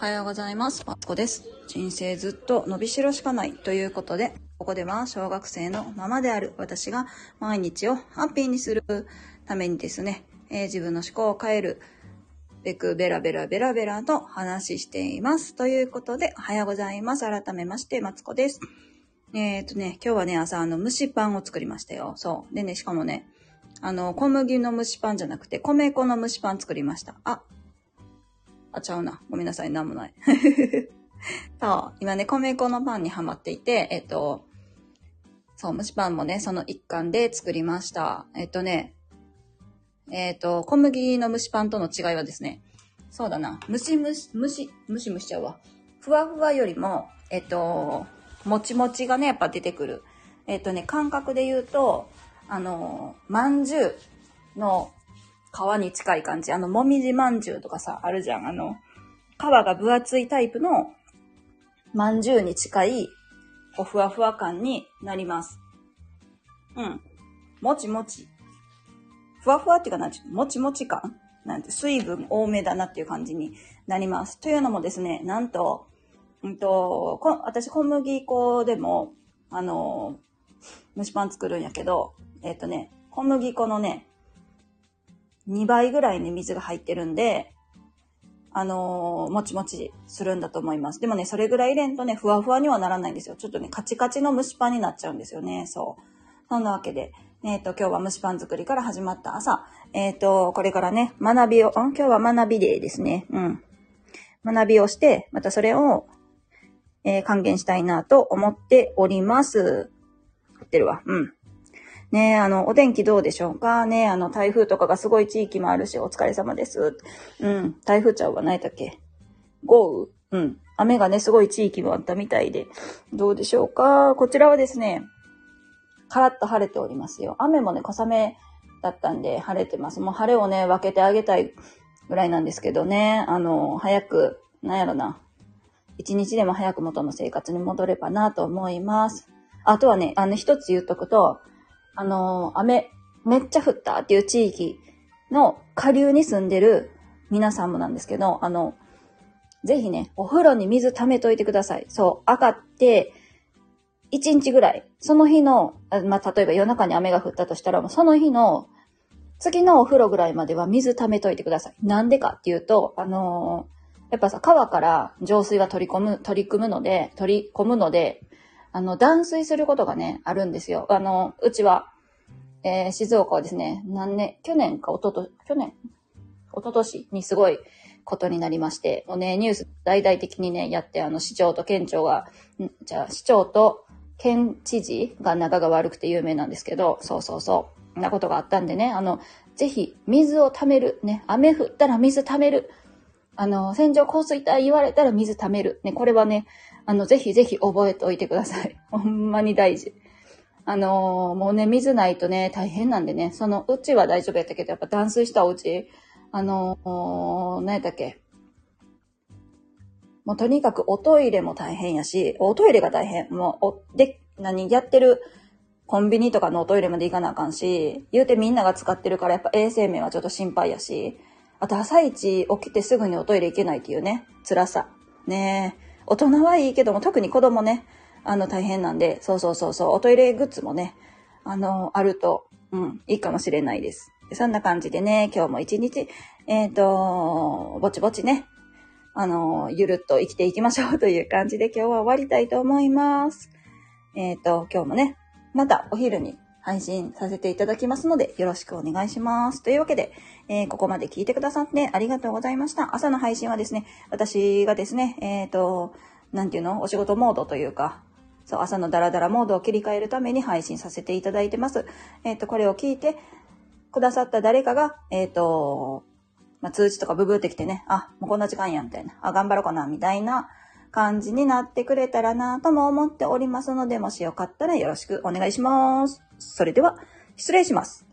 おはようございます。マツコです。人生ずっと伸びしろしかないということで、ここでは小学生のままである私が毎日をハッピーにするためにですね、えー自分の思考を変えるべくベラベラベラベラと話しています。ということで、おはようございます。改めまして、マツコです。えっ、とね、今日はね、朝あの蒸しパンを作りましたよ。そう。でね、しかもね、あの、小麦の蒸しパンじゃなくて、米粉の蒸しパン作りました。あ、あ、ちゃうな。ごめんなさい。なんもない。そう。今ね、米粉のパンにハマっていて、えっと、そう、蒸しパンもね、その一環で作りました。えっとね、えっと、小麦の蒸しパンとの違いはですね、そうだな。蒸し蒸し、蒸し、蒸し蒸しちゃうわ。ふわふわよりも、えっと、もちもちがね、やっぱ出てくる。えっとね、感覚で言うと、あの、まんじゅうの皮に近い感じ。あの、もみじまんじゅうとかさ、あるじゃん。あの、皮が分厚いタイプのまんじゅうに近い、こう、ふわふわ感になります。うん。もちもち。ふわふわっていうかなんていうのもちもち感なんて、水分多めだなっていう感じになります。というのもですね、なんと、うんと、こ私小麦粉でも、あの、蒸しパン作るんやけど、えっ、とね、小麦粉のね、2倍ぐらいに水が入ってるんで、あのーもちもちするんだと思います。でもね、それぐらい入れんとね、ふわふわにはならないんですよ。ちょっとね、カチカチの蒸しパンになっちゃうんですよね。そう。そんなわけで、えっ、と、今日は蒸しパン作りから始まった朝、えっ、と、これからね、学びを、今日は学びデーですね。うん。学びをして、またそれを、え還元したいなと思っております。言ってるわ。うん。ね、あの、お天気どうでしょうか？ね、あの、台風とかがすごい地域もあるし、お疲れ様です。うん。台風ちゃうわ、何やったっけ？豪雨？うん。雨がね、すごい地域もあったみたいで、どうでしょうか？こちらはですね、カラッと晴れておりますよ。雨もね、小雨だったんで晴れてます。もう晴れをね、分けてあげたいぐらいなんですけどね、あの、早く、なんやろな。一日でも早く元の生活に戻ればなと思います。あとはね、あの、一つ言っとくと、あの、雨、めっちゃ降ったっていう地域の下流に住んでる皆さんもなんですけど、あの、ぜひね、お風呂に水溜めといてください。そう、上がって、1日ぐらい、その日の、まあ、例えば夜中に雨が降ったとしたら、その日の、次のお風呂ぐらいまでは水溜めといてください。なんでかっていうと、あのーやっぱさ、川から浄水は取り込む、取り組むので、取り込むので、あの、断水することがね、あるんですよ。あの、うちは、えー静岡はですね、何年、去年か、おとと、去年、一昨年にすごいことになりまして、もうね、ニュース大々的にね、やって、あの、市長と県庁が、んじゃあ、市長と県知事が仲が悪くて有名なんですけど、そうそうそう、なことがあったんでね、あの、ぜひ、水を溜める。ね、雨降ったら水溜める。あの、線状降水帯言われたら水溜める。ね、これはね、あの、ぜひぜひ覚えておいてください。ほんまに大事。あのーもうね、水ないとね、大変なんでね、その、うちは大丈夫やったけど、やっぱ断水したお家、あのー何やったっけ？もうとにかくおトイレも大変やし、おトイレが大変。もう、で、何、やってるコンビニとかのおトイレまで行かなあかんし、言うてみんなが使ってるからやっぱ衛生面はちょっと心配やし、あと朝一起きてすぐにおトイレ行けないっていうね、辛さ。ね。大人はいいけども、特に子供ね、あの大変なんで、そうそうそうそう、おトイレグッズもね、あの、あると、うん、いいかもしれないです。そんな感じでね、今日も一日、えっ、と、ぼちぼちね、あの、ゆるっと生きていきましょうという感じで今日は終わりたいと思います。えっ、と、今日もね、またお昼に配信させていただきますので、よろしくお願いします。というわけで、えーここまで聞いてくださってありがとうございました。朝の配信はですね、私がですね、えっ、と、なんていうの？お仕事モードというか、そう、朝のダラダラモードを切り替えるために配信させていただいてます。えっ、と、これを聞いてくださった誰かが、えっ、と、まあ、通知とかブブーってきてね、あ、もうこんな時間やん、みたいな。あ、頑張ろうかな、みたいな感じになってくれたらなとも思っておりますので、もしよかったらよろしくお願いします。それでは、失礼します。